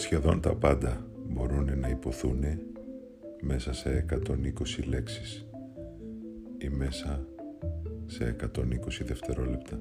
Σχεδόν τα πάντα μπορούν να υποθούν μέσα σε 120 λέξεις ή μέσα σε 120 δευτερόλεπτα.